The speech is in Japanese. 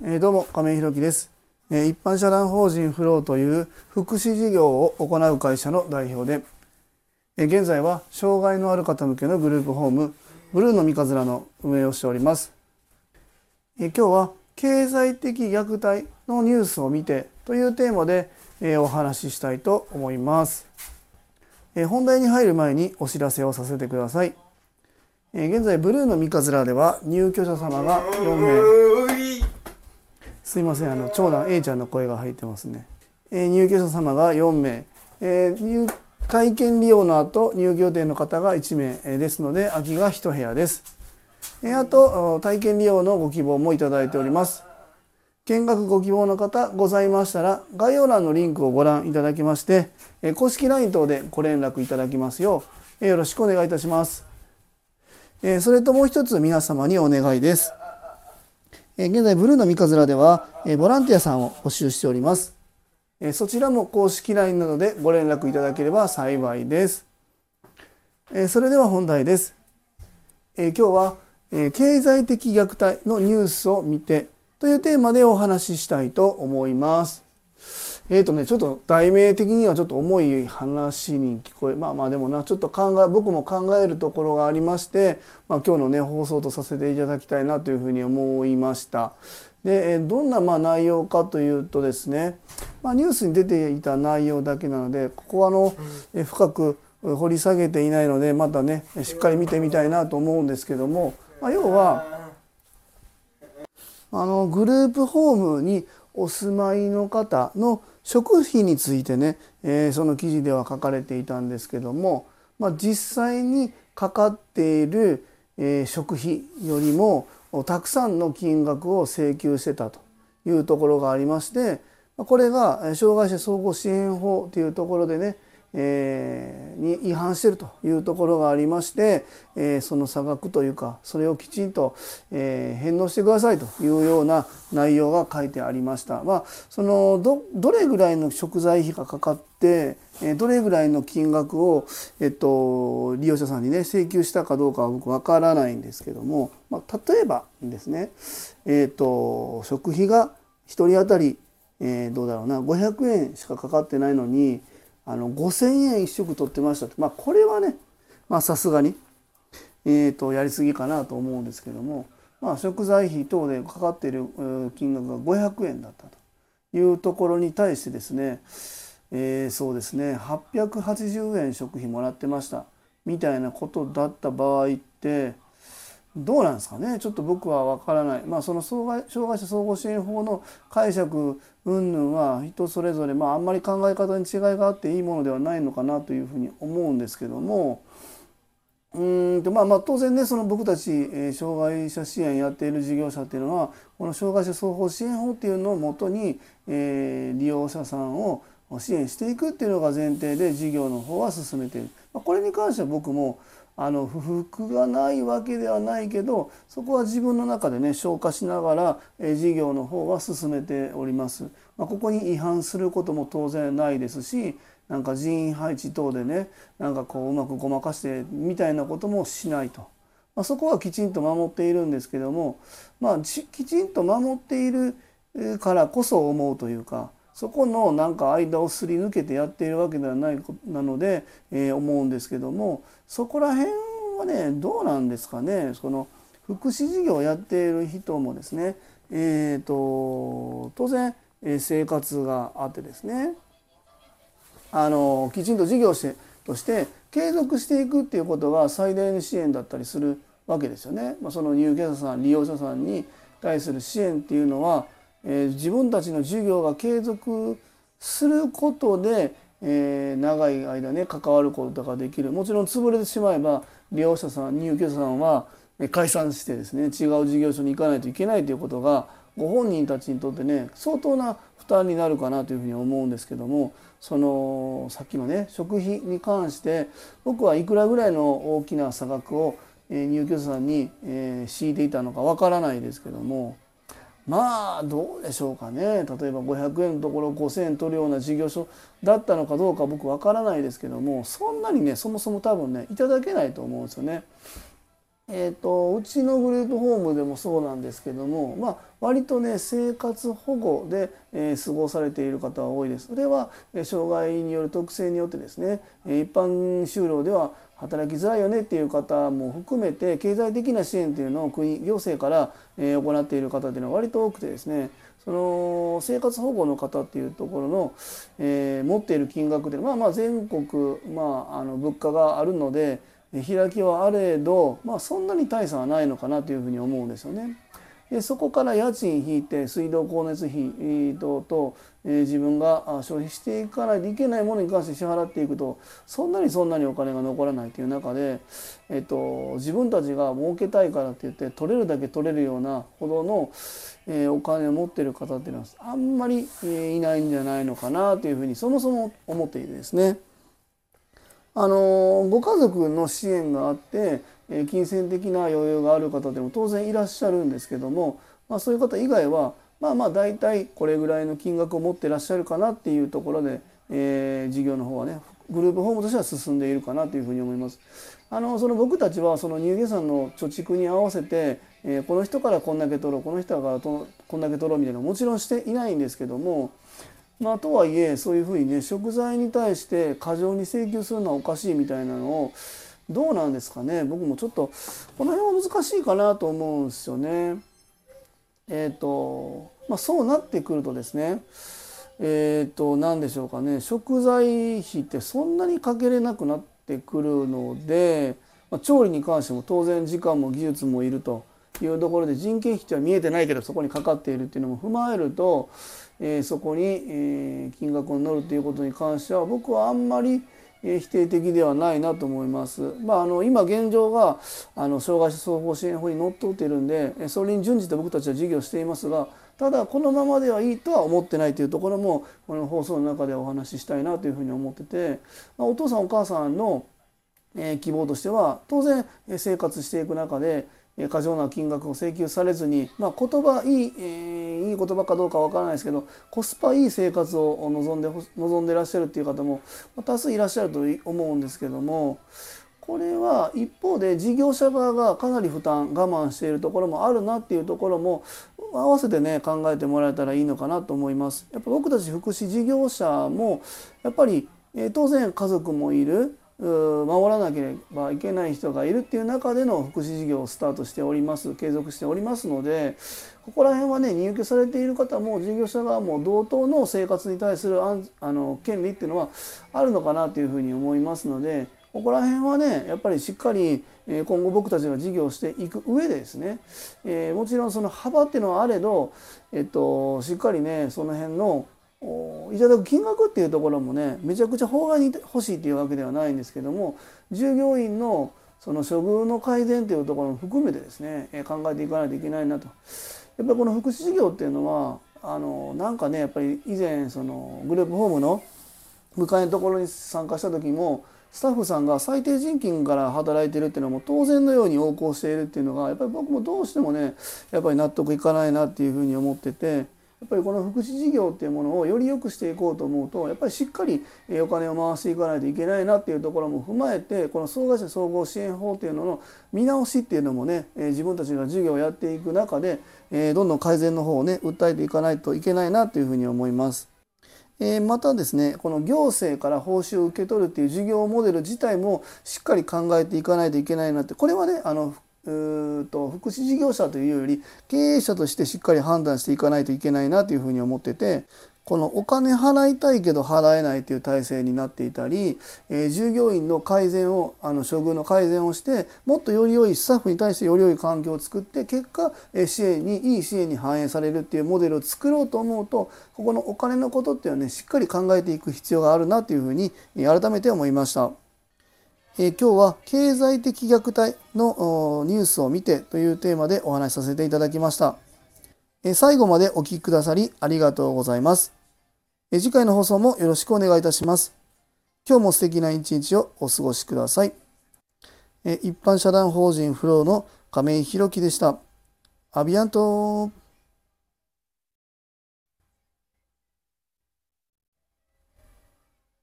え、どうも亀井弘樹です、え、一般社団法人フローという福祉事業を行う会社の代表で、え、現在は障害のある方向けのグループホームブルーの三日面の運営をしております、え、今日は経済的虐待のニュースを見てというテーマで、え、お話ししたいと思います、え、本題に入る前にお知らせをさせてください、現在ブルーの三日面では入居者様が4名。すいませんあの長男 A ちゃんの声が入ってますね、えー、入居者様が4名、えー、体験利用の後入居予定の方が1名、ですので空きが1部屋です、えー、あと体験利用のご希望もいただいております。見学ご希望の方ございましたら概要欄のリンクをご覧いただきましてえ公式 LINE 等でご連絡いただきますようよろしくお願いいたします。えそれともう一つ皆様にお願いです。え現在、ブルーの三日面では、えボランティアさんを募集しております。えそちらも公式 LINE などでご連絡いただければ幸いです。えそれでは本題です。え今日は、え経済的虐待のニュースを見てというテーマでお話ししたいと思います。えっ、ー、とね、ちょっと題名的にはちょっと重い話に聞こえ、まあまあでもな、ちょっと考え、僕も考えるところがありまして、まあ今日のね、放送とさせていただきたいなというふうに思いました。で、どんなまあ内容かというとですね、まあニュースに出ていた内容だけなので、ここはあの、え深く掘り下げていないので、またね、しっかり見てみたいなと思うんですけども、まあ要は、あの、グループホームにお住まいの方の食費についてね、えー、その記事では書かれていたんですけども、まあ、実際にかかっている、えー、食費よりもたくさんの金額を請求してたというところがありましてこれが障害者総合支援法というところでねえー、に違反してるというところがありまして、えー、その差額というかそれをきちんと、えー、返納してくださいというような内容が書いてありました。まあ、そのどどれぐらいの食材費がかかってどれぐらいの金額を、えっと、利用者さんにね請求したかどうかは僕わからないんですけども、まあ、例えばですね、えっと、食費が1人当たり、えー、どうだろうな500円しかかかってないのにあの5,000円一食取ってましたまあこれはねさすがに、えーと、やりすぎかなと思うんですけども、まあ、食材費等でかかっている金額が500円だったというところに対してですね、えー、そうですね880円食費もらってました。みたいなことだった場合ってどうなんですかね。ちょっと僕は分からない、まあ、その障害障害者総合支援法の解釈云々は人それぞれ、まあ、あんまり考え方に違いがあっていいものではないのかなというふうに思うんですけども。うんとまあまあ当然ねその僕たち、え、障害者支援やっている事業者っていうのはこの障害者双方支援法っていうのをもとに、えー、利用者さんを支援していくっていうのが前提で事業の方は進めている。これに関しては僕もあの不服がないわけではないけどそこは自分の中でね消化しながら、え事業の方は進めております。まあ、ここに違反することも当然ないですしなんか人員配置等でねなんかこううまくごまかしてみたいなこともしないと。まあ、そこはきちんと守っているんですけども、まあ、きちんと守っているからこそ思うというかそこのなんか間をすり抜けてやっているわけではないなので、えー、思うんですけどもそこら辺はねどうなんですかね？その福祉事業をやっている人もですね、えーと、当然え生活があってですねあのきちんと事業してとして継続していくっていうことが最大の支援だったりするわけですよね。まあ、その入居者さん利用者さんに対する支援っていうのはえ、自分たちの授業が継続することで、え、長い間ね関わることができる。もちろん潰れてしまえば利用者さん入居者さんは解散してですね違う事業所に行かないといけないということがご本人たちにとってね相当な負担になるかなというふうに思うんですけどもそのさっきのね食費に関して僕はいくらぐらいの大きな差額を入居者さんに強いていたのかわからないですけどもまあどうでしょうかね例えば500円のところ5,000円取るような事業所だったのかどうか僕わからないですけどもそんなにねそもそも多分ねいただけないと思うんですよね。えーと、うちのグループホームでもそうなんですけども、まあ、割とね生活保護で、えー、過ごされている方は多いです。それは、えー、障害による特性によってですね、え一般就労では働きづらいよねっていう方も含めて経済的な支援というのを国行政から、行っている方っていうのは割と多くてですねその生活保護の方っていうところの、えー、持っている金額でまあまあ全国、まあ、あの物価があるので開きはあれど、まあ、そんなに大差はないのかなというふうに思うんですよね。でそこから家賃引いて水道光熱費等と、えー、自分が消費していかないといけないものに関して支払っていくとそんなにそんなにお金が残らないという中で、えーと、自分たちが儲けたいからって言って取れるだけ取れるようなほどの、えー、お金を持ってる方っていうのはあんまり、えー、いないんじゃないのかなというふうにそもそも思っているですね。あのご家族の支援があってえ金銭的な余裕がある方でも当然いらっしゃるんですけども、まあ、そういう方以外はまあまあ大体これぐらいの金額を持ってらっしゃるかなっていうところで、えー、事業の方はねグループホームとしては進んでいるかなというふうに思います。あのその僕たちはその乳下さんの貯蓄に合わせて、えー、この人からこんだけ取ろうこの人からこんだけ取ろうみたいなもちろんしていないんですけどもまあ、とはいえそういうふうにね食材に対して過剰に請求するのはおかしいみたいなのをどうなんですかね。僕もちょっとこの辺は難しいかなと思うんですよね。えっ、ー、とまあ、そうなってくるとですね。えっ、ー、と何でしょうかね。食材費ってそんなにかけれなくなってくるので、まあ、調理に関しても当然時間も技術もいるというところで人件費っては見えてないけどそこにかかっているっていうのも踏まえると、えー、そこに、え、金額を乗るということに関しては僕はあんまり否定的ではないなと思います。まあ、あの今現状があの障害者双方支援法にのっとっているんでそれに準じて僕たちは事業していますがただこのままではいいとは思ってないというところもこの放送の中でお話ししたいなというふうに思ってて、ま、お父さんお母さんの希望としては当然生活していく中で過剰な金額を請求されずに、まあ、言葉いい、えー、いい言葉かどうかわからないですけどコスパいい生活を望んで望んでいらっしゃるっていう方も多数いらっしゃると思うんですけどもこれは一方で事業者側がかなり負担我慢しているところもあるなっていうところも合わせてね考えてもらえたらいいのかなと思います。やっぱ僕たち福祉事業者もやっぱり、え、当然家族もいる守らなければいけない人がいるっていう中での福祉事業をスタートしております継続しておりますのでここら辺はね入居されている方も事業者側も同等の生活に対するあの権利っていうのはあるのかなというふうに思いますのでここら辺はねやっぱりしっかり今後僕たちが事業していく上でですね、え、もちろんその幅っていうのはあれど、えっと、しっかりねその辺のいただく金額っていうところもねめちゃくちゃ法外に欲しいっていうわけではないんですけども従業員のその処遇の改善というところも含めてですね考えていかないといけないなと。やっぱりこの福祉事業っていうのはあのなんかねやっぱり以前そのグループホームの迎えのところに参加した時もスタッフさんが最低人金から働いてるっていうのも当然のように横行しているっていうのがやっぱり僕もどうしてもねやっぱり納得いかないなっていうふうに思っててやっぱりこの福祉事業っていうものをより良くしていこうと思うとやっぱりしっかりお金を回していかないといけないなっていうところも踏まえてこの障害者総合支援法っていうのの見直しっていうのもね自分たちが事業をやっていく中でどんどん改善の方をね訴えていかないといけないなというふうに思います。またですねこの行政から報酬を受け取るっていう事業モデル自体もしっかり考えていかないといけないなってこれはねあのうと福祉事業者というより経営者としてしっかり判断していかないといけないなというふうに思っててこのお金払いたいけど払えないという体制になっていたり、え、従業員の改善をあの処遇の改善をしてもっとより良いスタッフに対してより良い環境を作って結果、え、支援にいい支援に反映されるっていうモデルを作ろうと思うとここのお金のことっていうのはねしっかり考えていく必要があるなというふうに改めて思いました。え今日は経済的虐待のニュースを見てというテーマでお話しさせていただきました。え最後までお聴きくださりありがとうございます。え次回の放送もよろしくお願いいたします。今日も素敵な一日をお過ごしください。え一般社団法人フローの亀井宏樹でした。アビアント